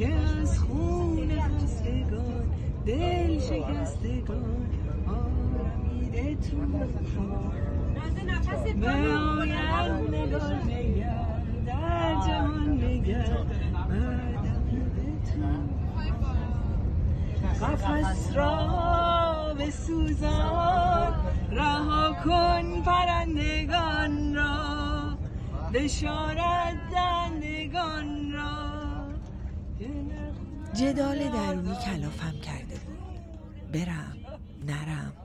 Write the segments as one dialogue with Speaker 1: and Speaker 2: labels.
Speaker 1: که از خون خستگان دل شکستگان آرمیده تو به آیندگان نگر در جهان نگر مردمیده تو قفص را به سوزان رها کن پرندگان را. بشارت دندگان
Speaker 2: جدال درونی کلافم کرده بود. برم نرم.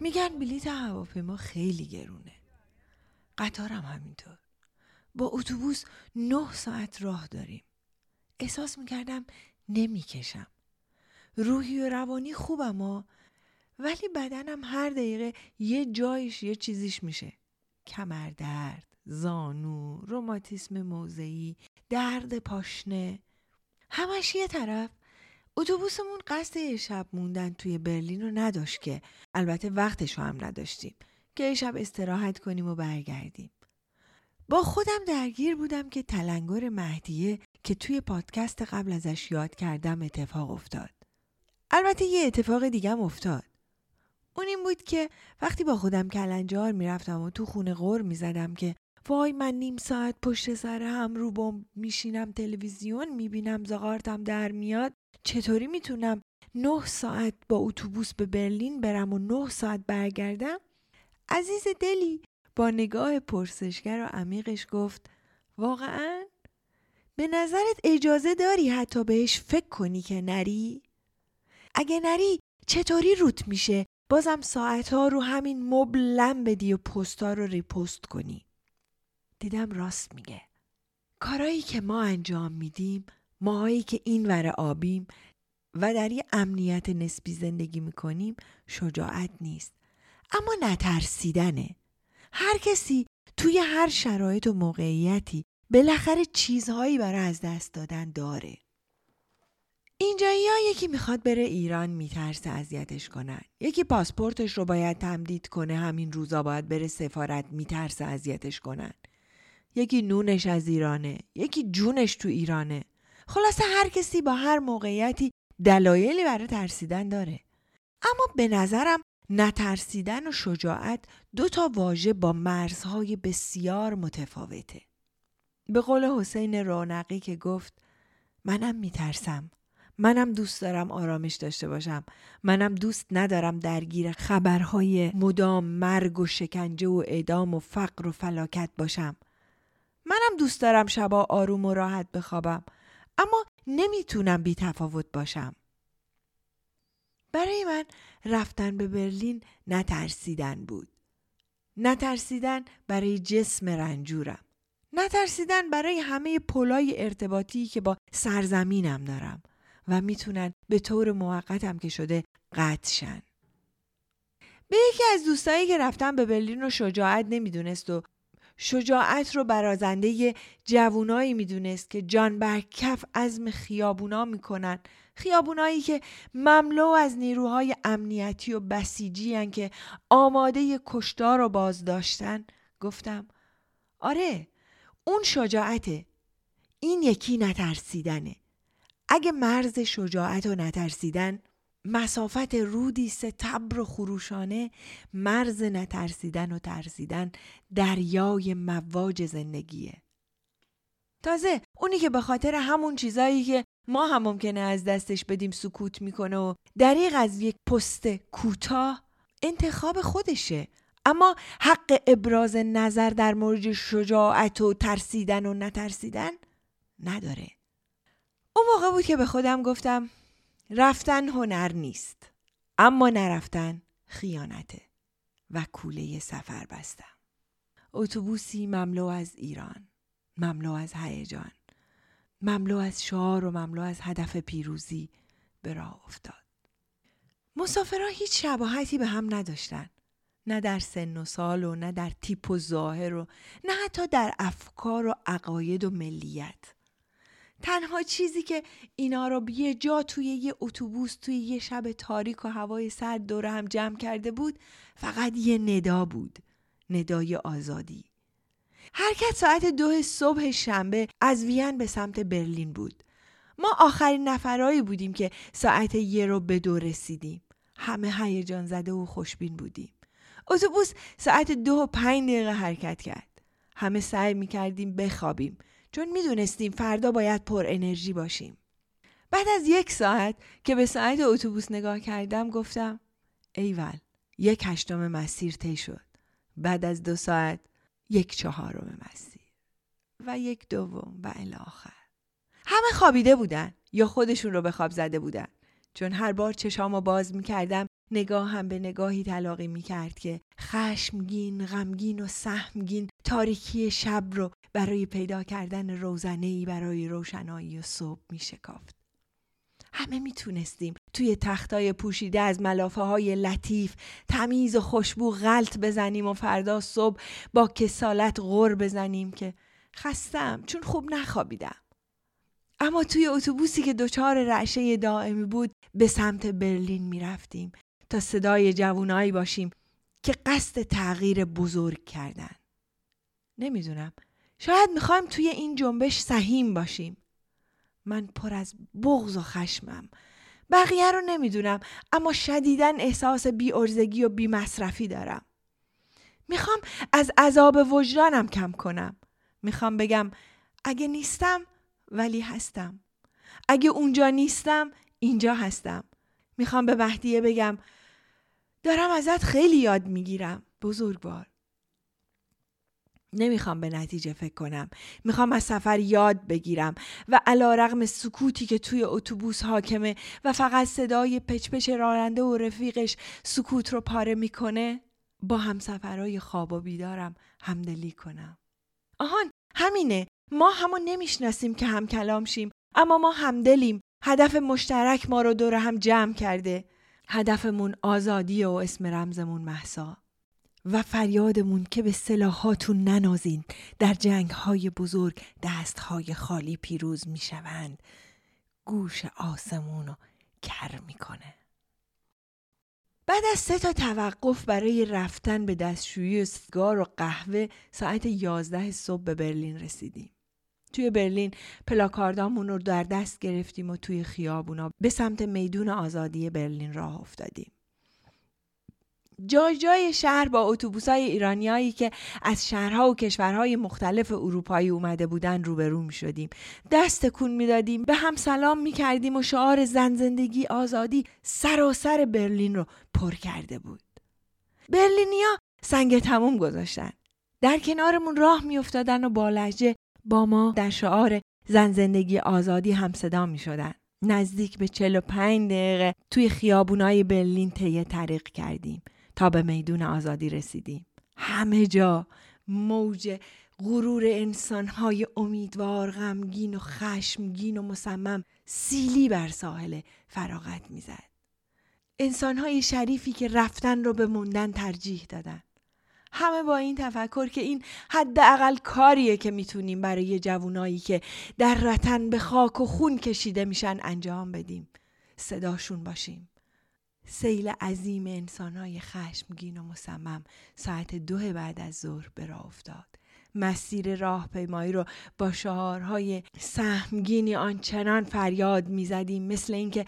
Speaker 2: میگن بلیت هواپیما خیلی گرونه. قطارم همینطور. با اتوبوس نه ساعت راه داریم. احساس می‌کردم نمی‌کشم. روحی و روانی خوبم ها ولی بدنم هر دقیقه یه جایش یه چیزیش میشه. کمردرد زانو روماتیسم موضعی درد پاشنه. همش یه طرف. اتوبوسمون قصد شب موندن توی برلین رو نداشت که. البته وقتش رو هم نداشتیم که یه شب استراحت کنیم و برگردیم. با خودم درگیر بودم که تلنگر مهدیه که توی پادکست قبل ازش یاد کردم اتفاق افتاد. البته یه اتفاق دیگم افتاد. اون این بود که وقتی با خودم کلنجار می‌رفتم و تو خونه غور می‌زدم که وای من نیم ساعت پشت سر هم رو بم میشینم تلویزیون می‌بینم زغارتم در میاد. چطوری می‌تونم نه ساعت با اتوبوس به برلین برم و نه ساعت برگردم؟ عزیز دلی با نگاه پرسشگر و عمیقش گفت واقعا؟ به نظرت اجازه داری حتی بهش فکر کنی که نری؟ اگه نری چطوری روت میشه؟ بازم ساعتها رو همین مبل بدی و پستا رو ریپوست کنی. دیدم راست میگه. کارایی که ما انجام میدیم ماهایی که این ور آبیم و در یه امنیت نسبی زندگی می‌کنیم شجاعت نیست. اما نترسیدنه. هر کسی توی هر شرایط و موقعیتی بالاخره چیزهایی برای از دست دادن داره. اینجایی ها یکی می‌خواد بره ایران میترسه اذیتش کنن. یکی پاسپورتش رو باید تمدید کنه همین روزا باید بره سفارت میترسه اذیتش کنن. یکی نونش از ایرانه یکی جونش تو ایرانه. خلاصه هر کسی با هر موقعیتی دلایلی برای ترسیدن داره. اما به نظرم نترسیدن و شجاعت دو تا واژه با مرزهای بسیار متفاوته. به قول حسین رونقی که گفت منم میترسم. منم دوست دارم آرامش داشته باشم. منم دوست ندارم درگیر خبرهای مدام مرگ و شکنجه و اعدام و فقر و فلاکت باشم. منم دوست دارم شبا آروم و راحت بخوابم اما نمی‌تونم بی تفاوت باشم. برای من رفتن به برلین نترسیدن بود. نترسیدن برای جسم رنجورم. نترسیدن برای همه پلای ارتباطی که با سرزمینم دارم و می‌تونن به طور موقتم که شده قطع شن. به یکی از دوستایی که رفتن به برلین و شجاعت نمی‌دونست و شجاعت رو برازنده جوونایی می‌دونست که جان بر کف عزم خیابونا می‌کنن. خیابونایی که مملو از نیروهای امنیتی و بسیجی هن که آماده کشتار و بازداشتن. گفتم آره اون شجاعته. این یکی نترسیدنه. اگه مرز شجاعت و نترسیدن مسافت رودی ستبر و خروشانه مرز نترسیدن و ترسیدن دریای مواج زندگیه. تازه اونی که به خاطر همون چیزایی که ما هم ممکنه از دستش بدیم سکوت می‌کنه و دریغ از یک پست کوتاه انتخاب خودشه. اما حق ابراز نظر در مورد شجاعت و ترسیدن و نترسیدن نداره. اون موقع بود که به خودم گفتم رفتن هنر نیست اما نرفتن خیانته و کوله سفر بستم. اتوبوسی مملو از ایران مملو از هیجان مملو از شعار و مملو از هدف پیروزی به راه افتاد. مسافرها هیچ شباهتی به هم نداشتن. نه در سن و سال و نه در تیپ و ظاهر و نه حتی در افکار و عقاید و ملیت. تنها چیزی که اینا رو یه جا توی یه اتوبوس توی یه شب تاریک و هوای سرد دور هم جمع کرده بود فقط یه ندا بود ندای آزادی. حرکت ساعت دو صبح شنبه از وین به سمت برلین بود. ما آخرین نفرایی بودیم که ساعت یه رو به دو رسیدیم. همه هیجان زده و خوشبین بودیم. اتوبوس ساعت دو و پنج دقیقه حرکت کرد. همه سعی می‌کردیم بخوابیم. چون می‌دونستیم فردا باید پر انرژی باشیم. بعد از یک ساعت که به ساعت اتوبوس نگاه کردم گفتم ایول یک هشتم مسیر طی شد. بعد از دو ساعت یک چهارم مسیر و یک دوم و الاخر همه خوابیده بودن یا خودشون رو به خواب زده بودن. چون هر بار چشامو باز می‌کردم هم به نگاهی تلاقی می‌کرد که خشمگین، غمگین و سهمگین تاریکی شب رو برای پیدا کردن روزنهی برای روشنایی و صبح میشکافت. همه می‌تونستیم توی تختای پوشیده از ملافه های لطیف تمیز و خوشبو غلط بزنیم و فردا صبح با کسالت غور بزنیم که خستم چون خوب نخوابیدم. اما توی اتوبوسی که دچار رعشه دائمی بود به سمت برلین می‌رفتیم تا صدای جوونایی باشیم که قصد تغییر بزرگ کردن. نمی‌دونم شاید می‌خوایم توی این جنبش سهیم باشیم. من پر از بغض و خشمم. بقیه رو نمی‌دونم اما شدیدن احساس بی ارزگی و بی مصرفی دارم. می‌خوام از عذاب وجدانم کم کنم. می‌خوام بگم اگه نیستم ولی هستم. اگه اونجا نیستم اینجا هستم. می‌خوام به مهدیه بگم دارم ازت خیلی یاد می‌گیرم. بزرگوار. نمی‌خوام به نتیجه فکر کنم. می‌خوام از سفر یاد بگیرم و علا رغم سکوتی که توی اتوبوس حاکمه و فقط صدای پچپچ راننده و رفیقش سکوت رو پاره می‌کنه با همسفرهای خواب و بیدارم همدلی کنم. آهان همینه. ما همو نمی‌شناسیم که هم کلام شیم اما ما همدلیم. هدف مشترک ما رو دور هم جمع کرده. هدفمون آزادی و اسم رمزمون محسا و فریادمون که به سلاحاتون ننازین در جنگ های بزرگ دست های خالی پیروز می شوند گوش آسمون رو کر می‌کنه. بعد از سه تا توقف برای رفتن به دستشویی و سیگار و قهوه ساعت یازده صبح به برلین رسیدیم. توی برلین پلاکاردامون رو در دست گرفتیم و توی خیابونا به سمت میدون آزادی برلین راه افتادیم. جای جای شهر با اتوبوسای ایرانیایی که از شهرها و کشورهای مختلف اروپایی اومده بودن روبرو می شدیم دست کن می دادیم به هم سلام می کردیم و شعار زن زندگی آزادی سراسر برلین رو پر کرده بود. برلینیا سنگ تموم گذاشتن. در کنارمون راه می افتادن و با لحجه با ما در شعار زن زندگی آزادی هم صدا می شدن. نزدیک به 45 دقیقه توی خیابونای برلین طی طریق کردیم تا به میدون آزادی رسیدیم. همه جا موج غرور انسانهای امیدوار غمگین و خشمگین و مصمم سیلی بر ساحل فراغت می‌زد. انسانهای شریفی که رفتن رو به موندن ترجیح دادن. همه با این تفکر که این حداقل کاریه که می‌تونیم برای جوونایی که در رتن به خاک و خون کشیده میشن انجام بدیم. صداشون باشیم. سیل عظیم انسانهای خشمگین و مصمم ساعت دو بعد از ظهر به راه افتاد. مسیر راهپیمایی رو با شعارهای سهمگینی آنچنان فریاد می‌زدیم مثل اینکه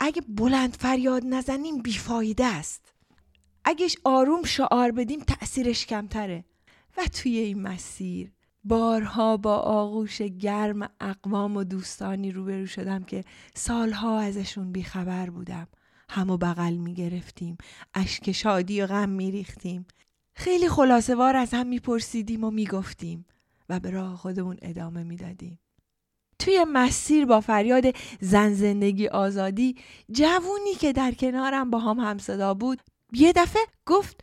Speaker 2: اگه بلند فریاد نزنیم بیفایده است. اگهش آروم شعار بدیم تأثیرش کمتره. و توی این مسیر بارها با آغوش گرم اقوام و دوستانی روبرو شدم که سالها ازشون بیخبر بودم. همو بغل می گرفتیم اشک شادی و غم می ریختیم خیلی خلاصه وار از هم می پرسیدیم و می گفتیم و به راه خودمون ادامه می دادیم. توی مسیر با فریاد زن زندگی آزادی جوونی که در کنارم با هم همصدا بود یه دفعه گفت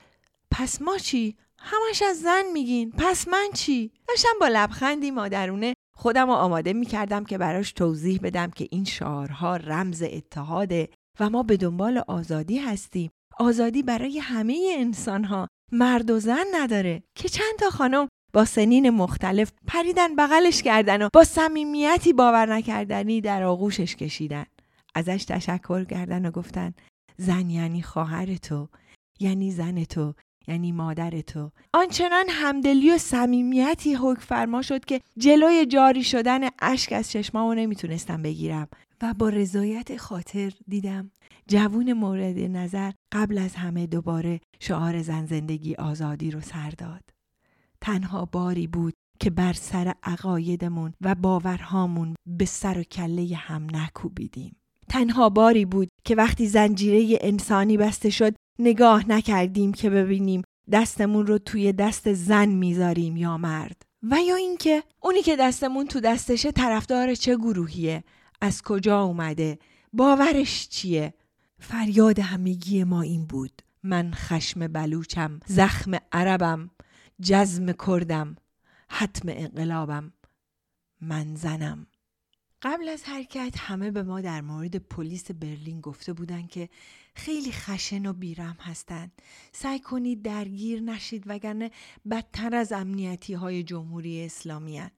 Speaker 2: پس ما چی؟ همش از زن میگین. پس من چی؟ داشتم با لبخندی مادرونه خودم رو آماده می‌کردم که براش توضیح بدم که این شعارها رمز اتحاده و ما به دنبال آزادی هستیم. آزادی برای همه انسان ها مرد و زن نداره. که چند تا خانم با سنین مختلف پریدن بغلش کردن و با صمیمیتی باور نکردنی در آغوشش کشیدن. ازش تشکر کردن و گفتن زن یعنی خواهر تو یعنی زن تو یعنی مادر تو آنچنان همدلی و صمیمیتی حکم فرما شد که جلوی جاری شدن اشک از چشمامو نمی‌تونستم بگیرم و با رضایت خاطر دیدم جوون مورد نظر قبل از همه دوباره شعار زن زندگی آزادی رو سر داد. تنها باری بود که بر سر عقایدمون و باورهامون به سر و کله هم نکوبیدیم. تنها باری بود که وقتی زنجیره انسانی بسته شد نگاه نکردیم که ببینیم دستمون رو توی دست زن می‌ذاریم یا مرد. و یا اینکه اونی که دستمون تو دستشه طرفدار چه گروهیه؟ از کجا اومده؟ باورش چیه؟ فریاد همگی ما این بود. من خشم بلوچم زخم عربم جزم کردم حتم انقلابم. من زنم. قبل از حرکت همه به ما در مورد پلیس برلین گفته بودن که خیلی خشن و بیرم هستند. سعی کنید درگیر نشید وگرنه بدتر از امنیتی های جمهوری اسلامی هن.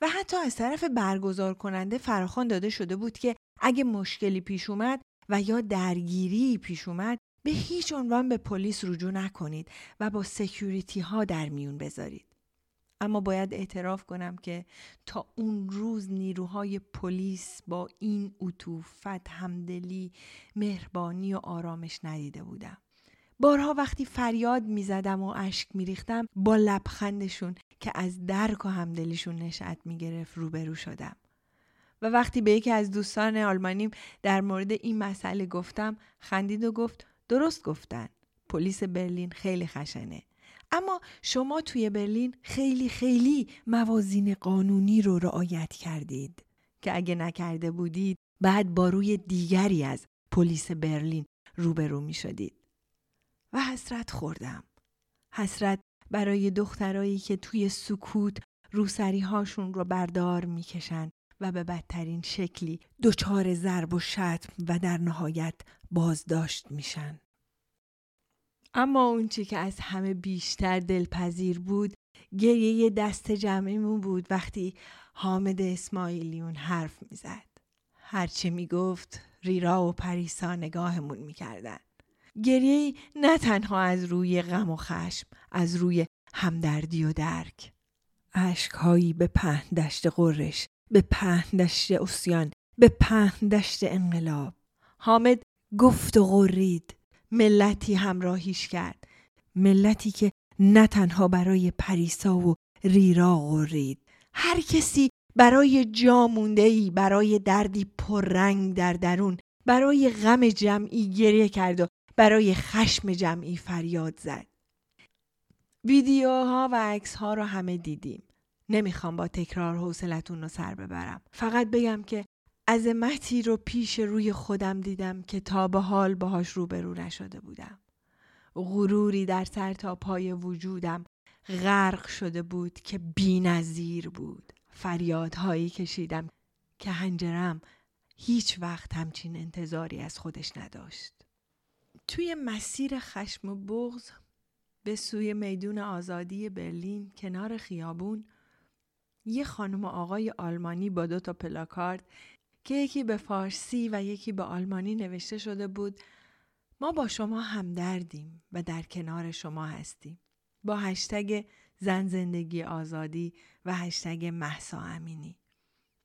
Speaker 2: و حتی از طرف برگزار کننده فراخان داده شده بود که اگه مشکلی پیش اومد و یا درگیری پیش اومد به هیچ عنوان به پلیس رجوع نکنید و با سکیوریتی ها در میون بذارید. اما باید اعتراف کنم که تا اون روز نیروهای پلیس با این عطوفت همدلی مهربانی و آرامش ندیده بودم. بارها وقتی فریاد می‌زدم و اشک میریختم با لبخندشون که از درک و همدلیشون نشأت می‌گرفت روبرو شدم. و وقتی به یکی از دوستان آلمانیم در مورد این مسئله گفتم خندید و گفت درست گفتن. پلیس برلین خیلی خشنه. اما شما توی برلین خیلی خیلی موازین قانونی رو رعایت کردید که اگه نکرده بودید بعد با روی دیگری از پلیس برلین روبرو می شدید. و حسرت خوردم. حسرت برای دخترایی که توی سکوت روسری هاشون رو بردار می‌کشن و به بدترین شکلی دچار ضرب و شتم و در نهایت بازداشت میشن. اما اون چی که از همه بیشتر دلپذیر بود گریه دست جمعیمون بود وقتی حامد اسماعیلیون حرف می‌زد. هرچه می‌گفت ریرا و پریسا نگاهمون می‌کردن. گریه نه تنها از روی غم و خشم از روی همدردی و درک اشکهایی به پهن دشت قرش به پهن دشت اسیان به پهن دشت انقلاب حامد گفت و غرید ملتی همراهیش کرد. ملتی که نه تنها برای پریسا و ریرا غرید هر کسی برای جا ای برای دردی پررنگ در درون برای غم جمعی گریه کرد و برای خشم جمعی فریاد زد. ویدیوها و عکس ها رو همه دیدیم. نمی‌خوام با تکرار حوصلتون رو سر ببرم. فقط بگم که عظمتی رو پیش روی خودم دیدم که تا به حال باهاش روبرو نشده بودم. غروری در سر تا پای وجودم غرق شده بود که بی نظیر بود. فریادهایی کشیدم که هنجرم هیچ وقت همچین انتظاری از خودش نداشت. توی مسیر خشم و بغز به سوی میدون آزادی برلین کنار خیابون یه خانم و آقای آلمانی با دو تا پلاکارد که یکی به فارسی و یکی به آلمانی نوشته شده بود ما با شما همدردیم و در کنار شما هستیم. با هشتگ زن زندگی آزادی و هشتگ محسا امینی.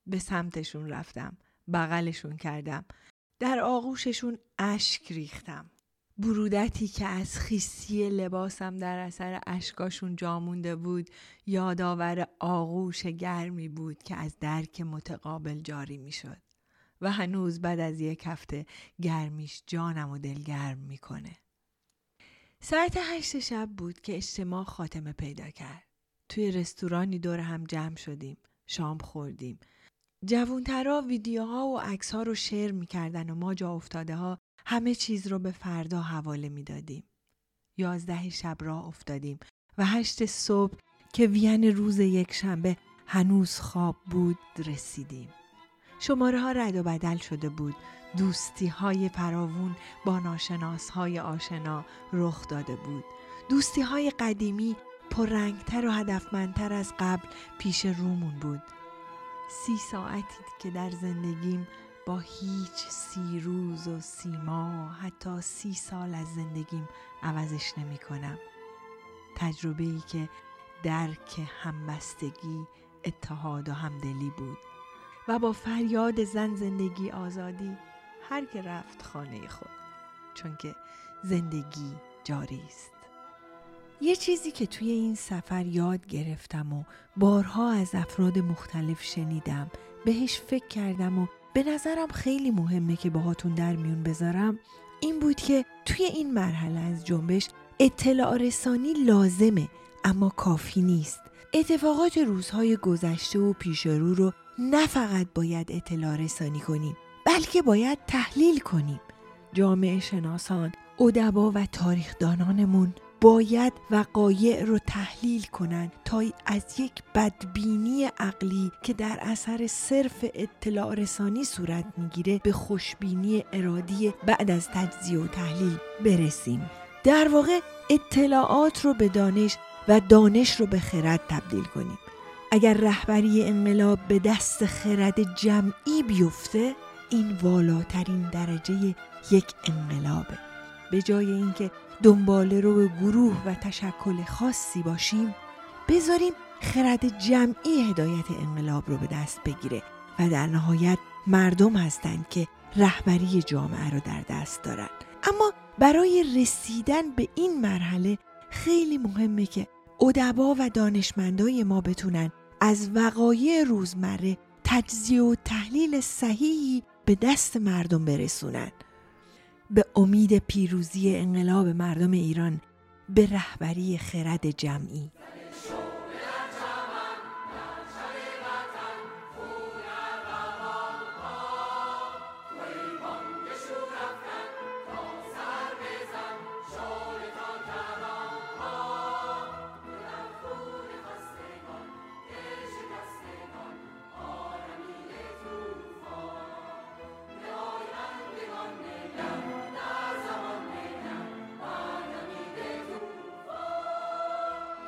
Speaker 2: به سمتشون رفتم بغلشون کردم. در آغوششون اشک ریختم. برودتی که از خیسی لباسم در اثر اشکاشون جامونده بود یادآور آغوش گرمی بود که از درک متقابل جاری می‌شد. و هنوز بعد از یک هفته گرمیش جانم و دلگرم می‌کنه. ساعت هشت شب بود که اجتماع خاتمه پیدا کرد. توی رستورانی دور هم جمع شدیم. شام خوردیم. جوونترا ویدیوها و عکسها رو شیر می‌کردن و ما جا افتاده ها همه چیز رو به فردا حواله می‌دادیم. یازده شب راه افتادیم و هشت صبح که وین روز یک شنبه هنوز خواب بود رسیدیم. شماره ها رد و بدل شده بود. دوستی های فراوون با ناشناس های آشنا رخ داده بود. دوستی های قدیمی پررنگتر و هدفمندتر از قبل پیش رومون بود. سی ساعتی که در زندگیم با هیچ سی روز و سی ماه حتی سی سال از زندگیم عوضش نمی کنم. تجربه ای که درک همبستگی اتحاد و همدلی بود. و با فریاد زن زندگی آزادی. هر که رفت خانه خود چون که زندگی جاری است. یه چیزی که توی این سفر یاد گرفتم و بارها از افراد مختلف شنیدم بهش فکر کردم و به نظرم خیلی مهمه که باهاتون در میون بذارم این بود که توی این مرحله از جنبش اطلاع رسانی لازمه اما کافی نیست. اتفاقات روزهای گذشته و پیش رو رو نه فقط باید اطلاع رسانی کنیم بلکه باید تحلیل کنیم. جامعه شناسان، ادبا و تاریخدانانمون باید وقایع رو تحلیل کنند تا از یک بدبینی عقلی که در اثر صرف اطلاع رسانی صورت می‌گیره به خوشبینی ارادی بعد از تجزیه و تحلیل برسیم. در واقع اطلاعات رو به دانش و دانش رو به خرد تبدیل کنیم. اگر رهبری انقلاب به دست خرد جمعی بیفته این والاترین درجه یک انقلابه به جای اینکه دنبال رو گروه و تشکل خاصی باشیم بذاریم خرد جمعی هدایت انقلاب رو به دست بگیره و در نهایت مردم هستند که رهبری جامعه رو در دست دارن. اما برای رسیدن به این مرحله خیلی مهمه که ادبا و دانشمندای ما بتونن از وقایع روزمره تجزیه و تحلیل صحیحی به دست مردم برسونن. به امید پیروزی انقلاب مردم ایران به رهبری خرد جمعی.